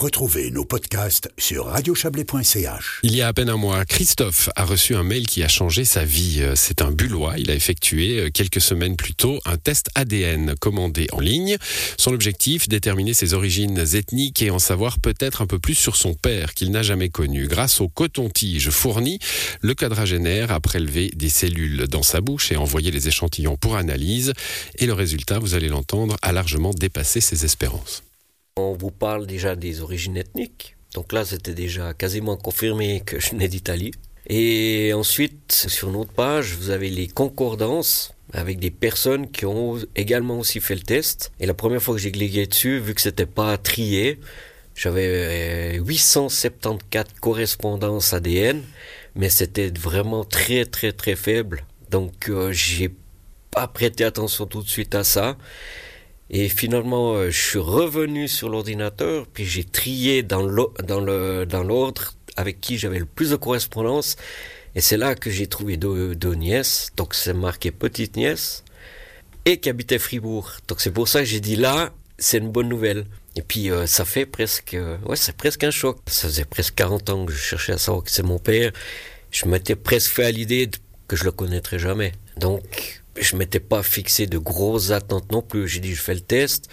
Retrouvez nos podcasts sur radiochablais.ch. Il y a à peine un mois, Christophe a reçu un mail qui a changé sa vie. C'est un bullois. Il a effectué euh, quelques semaines plus tôt un test ADN commandé en ligne. Son objectif, déterminer ses origines ethniques et en savoir peut-être un peu plus sur son père qu'il n'a jamais connu. Grâce au coton-tige fourni, le quadragénaire a prélevé des cellules dans sa bouche et envoyé les échantillons pour analyse. Et le résultat, vous allez l'entendre, a largement dépassé ses espérances. On vous parle déjà des origines ethniques. Donc là, c'était déjà quasiment confirmé que je venais d'Italie. Et ensuite, sur notre page, vous avez les concordances avec des personnes qui ont également aussi fait le test. Et la première fois que j'ai cliqué dessus, vu que c'était pas trié, j'avais 874 euh, correspondances ADN, mais c'était vraiment très très très faible. Donc euh, j'ai pas prêté attention tout de suite à ça. Et finalement, euh, je suis revenu sur l'ordinateur, puis j'ai trié dans l'ordre avec qui j'avais le plus de correspondance. Et c'est là que j'ai trouvé deux, nièces, donc c'est marqué petite nièce, et qui habitait Fribourg. Donc c'est pour ça que j'ai dit là, c'est une bonne nouvelle. Et puis euh, ça fait presque, euh, ouais, c'est presque un choc. Ça faisait presque 40 ans que je cherchais à savoir que c'est mon père. Je m'étais presque fait à l'idée que je le connaîtrais jamais. Donc je m'étais pas fixé de grosses attentes non plus. J'ai dit, je fais le test.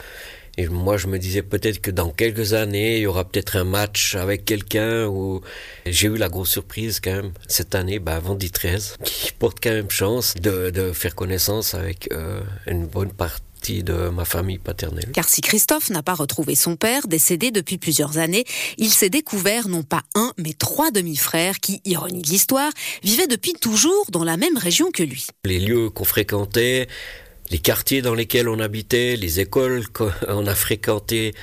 Et moi, je me disais peut-être que dans quelques années, il y aura peut-être un match avec quelqu'un où j'ai eu la grosse surprise quand même cette année, bah, vendit 13, qui porte quand même chance de, de faire connaissance avec euh, une bonne partie de ma famille paternelle. Car si Christophe n'a pas retrouvé son père, décédé depuis plusieurs années, il s'est découvert non pas un, mais trois demi-frères qui, ironie de l'histoire, vivaient depuis toujours dans la même région que lui. Les lieux qu'on fréquentait, les quartiers dans lesquels on habitait, les écoles qu'on a fréquentées,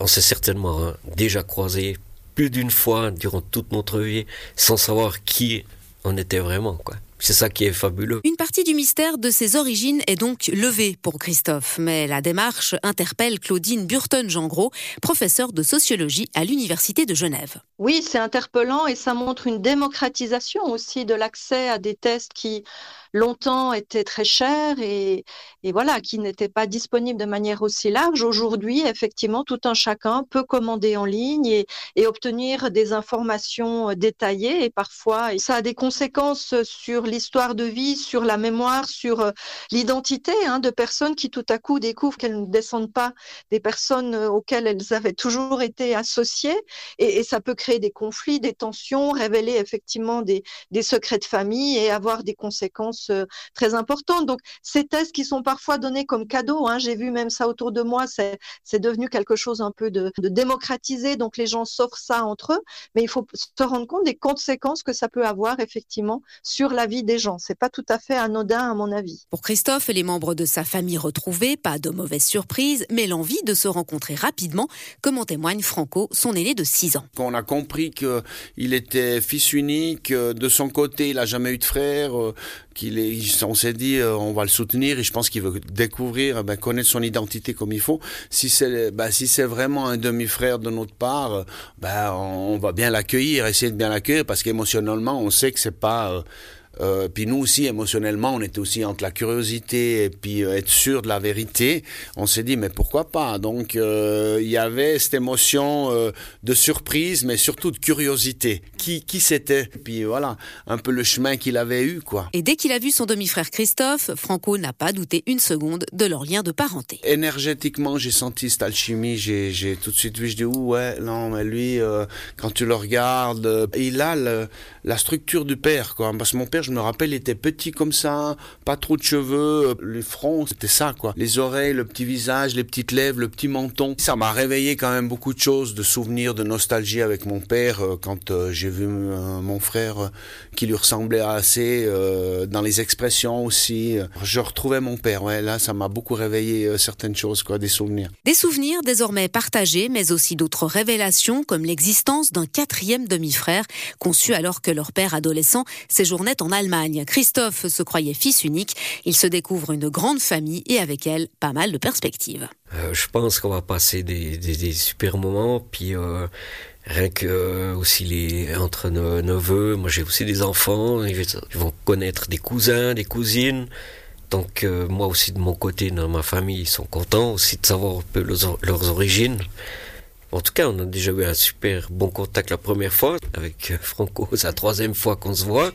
on s'est certainement hein, déjà croisés plus d'une fois durant toute notre vie sans savoir qui on était vraiment, quoi. C'est ça qui est fabuleux. Une partie du mystère de ses origines est donc levée pour Christophe, mais la démarche interpelle Claudine Burton-Jangros, professeure de sociologie à l'Université de Genève. Oui, c'est interpellant et ça montre une démocratisation aussi de l'accès à des tests qui longtemps était très cher et, voilà, qui n'était pas disponible de manière aussi large. Aujourd'hui, effectivement, tout un chacun peut commander en ligne et, obtenir des informations détaillées et parfois ça a des conséquences sur l'histoire de vie, sur la mémoire, sur euh, l'identité hein, de personnes qui tout à coup découvrent qu'elles ne descendent pas des personnes euh, auxquelles elles avaient toujours été associées et, ça peut créer des conflits, des tensions, révéler effectivement des secrets de famille et avoir des conséquences euh, très importante. Donc, ces tests qui sont parfois donnés comme cadeaux, hein, j'ai vu même ça autour de moi, c'est devenu quelque chose un peu de, démocratisé, donc les gens s'offrent ça entre eux, mais il faut se rendre compte des conséquences que ça peut avoir effectivement sur la vie des gens. C'est pas tout à fait anodin à mon avis. Pour Christophe et les membres de sa famille retrouvés, pas de mauvaise surprise, mais l'envie de se rencontrer rapidement, comme en témoigne Franco, son aîné de 6 ans. Quand on a compris qu'il était fils unique, euh, de son côté, il a jamais eu de frère, euh, qu'il on s'est dit, euh, on va le soutenir et je pense qu'il veut découvrir, ben, connaître son identité comme il faut. Si c'est, ben, si c'est vraiment un demi-frère de notre part, ben, on va bien l'accueillir, essayer de bien l'accueillir parce qu'émotionnellement, on sait que c'est pas euh, euh, puis nous aussi, émotionnellement, on était aussi entre la curiosité et puis euh, être sûr de la vérité. On s'est dit, mais pourquoi pas? Donc, euh, il y avait cette émotion euh, de surprise, mais surtout de curiosité. Qui, qui c'était? Puis voilà, un peu le chemin qu'il avait eu, quoi. Et dès qu'il a vu son demi-frère Christophe, Franco n'a pas douté une seconde de leur lien de parenté. Énergétiquement, j'ai senti cette alchimie. J'ai tout de suite vu, je dis, ouais, non, mais lui, quand tu le regardes, il a le, la structure du père, quoi. Parce que mon père, je me rappelle, il était petit comme ça, pas trop de cheveux, euh, le front, c'était ça, quoi. Les oreilles, le petit visage, les petites lèvres, le petit menton. Ça m'a réveillé quand même beaucoup de choses, de souvenirs, de nostalgie avec mon père euh, quand euh, j'ai vu mon frère qui lui ressemblait assez, dans les expressions aussi. Je retrouvais mon père, ouais, là, ça m'a beaucoup réveillé certaines choses, quoi, des souvenirs. Des souvenirs désormais partagés, mais aussi d'autres révélations, comme l'existence d'un quatrième demi-frère, conçu alors que leur père adolescent séjournait en Allemagne. Christophe se croyait fils unique. Il se découvre une grande famille et avec elle pas mal de perspectives. Euh, je pense qu'on va passer des, super moments. Puis euh, rien que euh, aussi les entre nos neveux, moi j'ai aussi des enfants. Ils vont connaître des cousins, des cousines. Donc moi aussi de mon côté, dans ma famille, ils sont contents aussi de savoir un peu leurs, leurs origines. En tout cas, on a déjà eu un super bon contact la première fois avec Franco. C'est la troisième fois qu'on se voit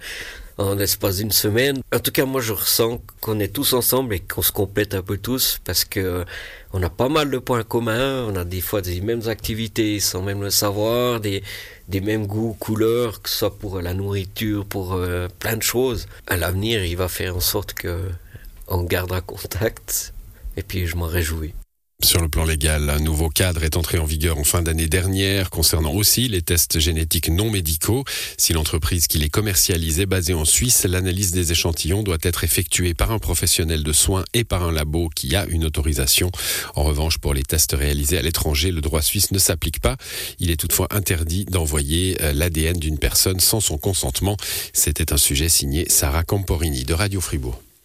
en l'espace d'une semaine. En tout cas, moi, je ressens qu'on est tous ensemble et qu'on se complète un peu tous parce que on a pas mal de points communs. On a des fois des mêmes activités sans même le savoir, des, des mêmes goûts, couleurs, que ce soit pour la nourriture, pour euh, plein de choses. À l'avenir, il va faire en sorte que on gardera contact. Et puis, je m'en réjouis. Sur le plan légal, un nouveau cadre est entré en vigueur en fin d'année dernière concernant aussi les tests génétiques non médicaux. Si l'entreprise qui les commercialise est basée en Suisse, l'analyse des échantillons doit être effectuée par un professionnel de soins et par un labo qui a une autorisation. En revanche, pour les tests réalisés à l'étranger, le droit suisse ne s'applique pas. Il est toutefois interdit d'envoyer euh, l'ADN d'une personne sans son consentement. C'était un sujet signé Sarah Camporini de Radio Fribourg.